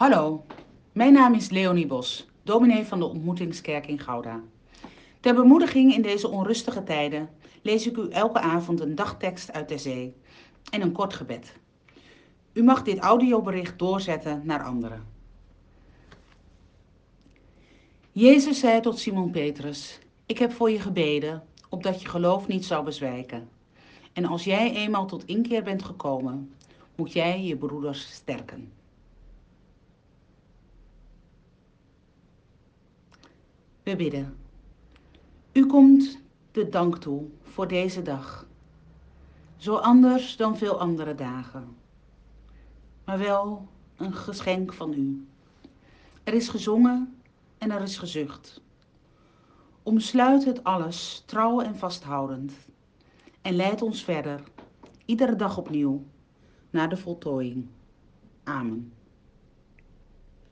Hallo, mijn naam is Leonie Bos, dominee van de Ontmoetingskerk in Gouda. Ter bemoediging in deze onrustige tijden lees ik u elke avond een dagtekst uit de zee en een kort gebed. U mag dit audiobericht doorzetten naar anderen. Jezus zei tot Simon Petrus: Ik heb voor je gebeden, opdat je geloof niet zou bezwijken. En als jij eenmaal tot inkeer bent gekomen, moet jij je broeders sterken. We bidden. U komt de dank toe voor deze dag. Zo anders dan veel andere dagen. Maar wel een geschenk van u. Er is gezongen en er is gezucht. Omsluit het alles trouw en vasthoudend. En leid ons verder, iedere dag opnieuw, naar de voltooiing. Amen.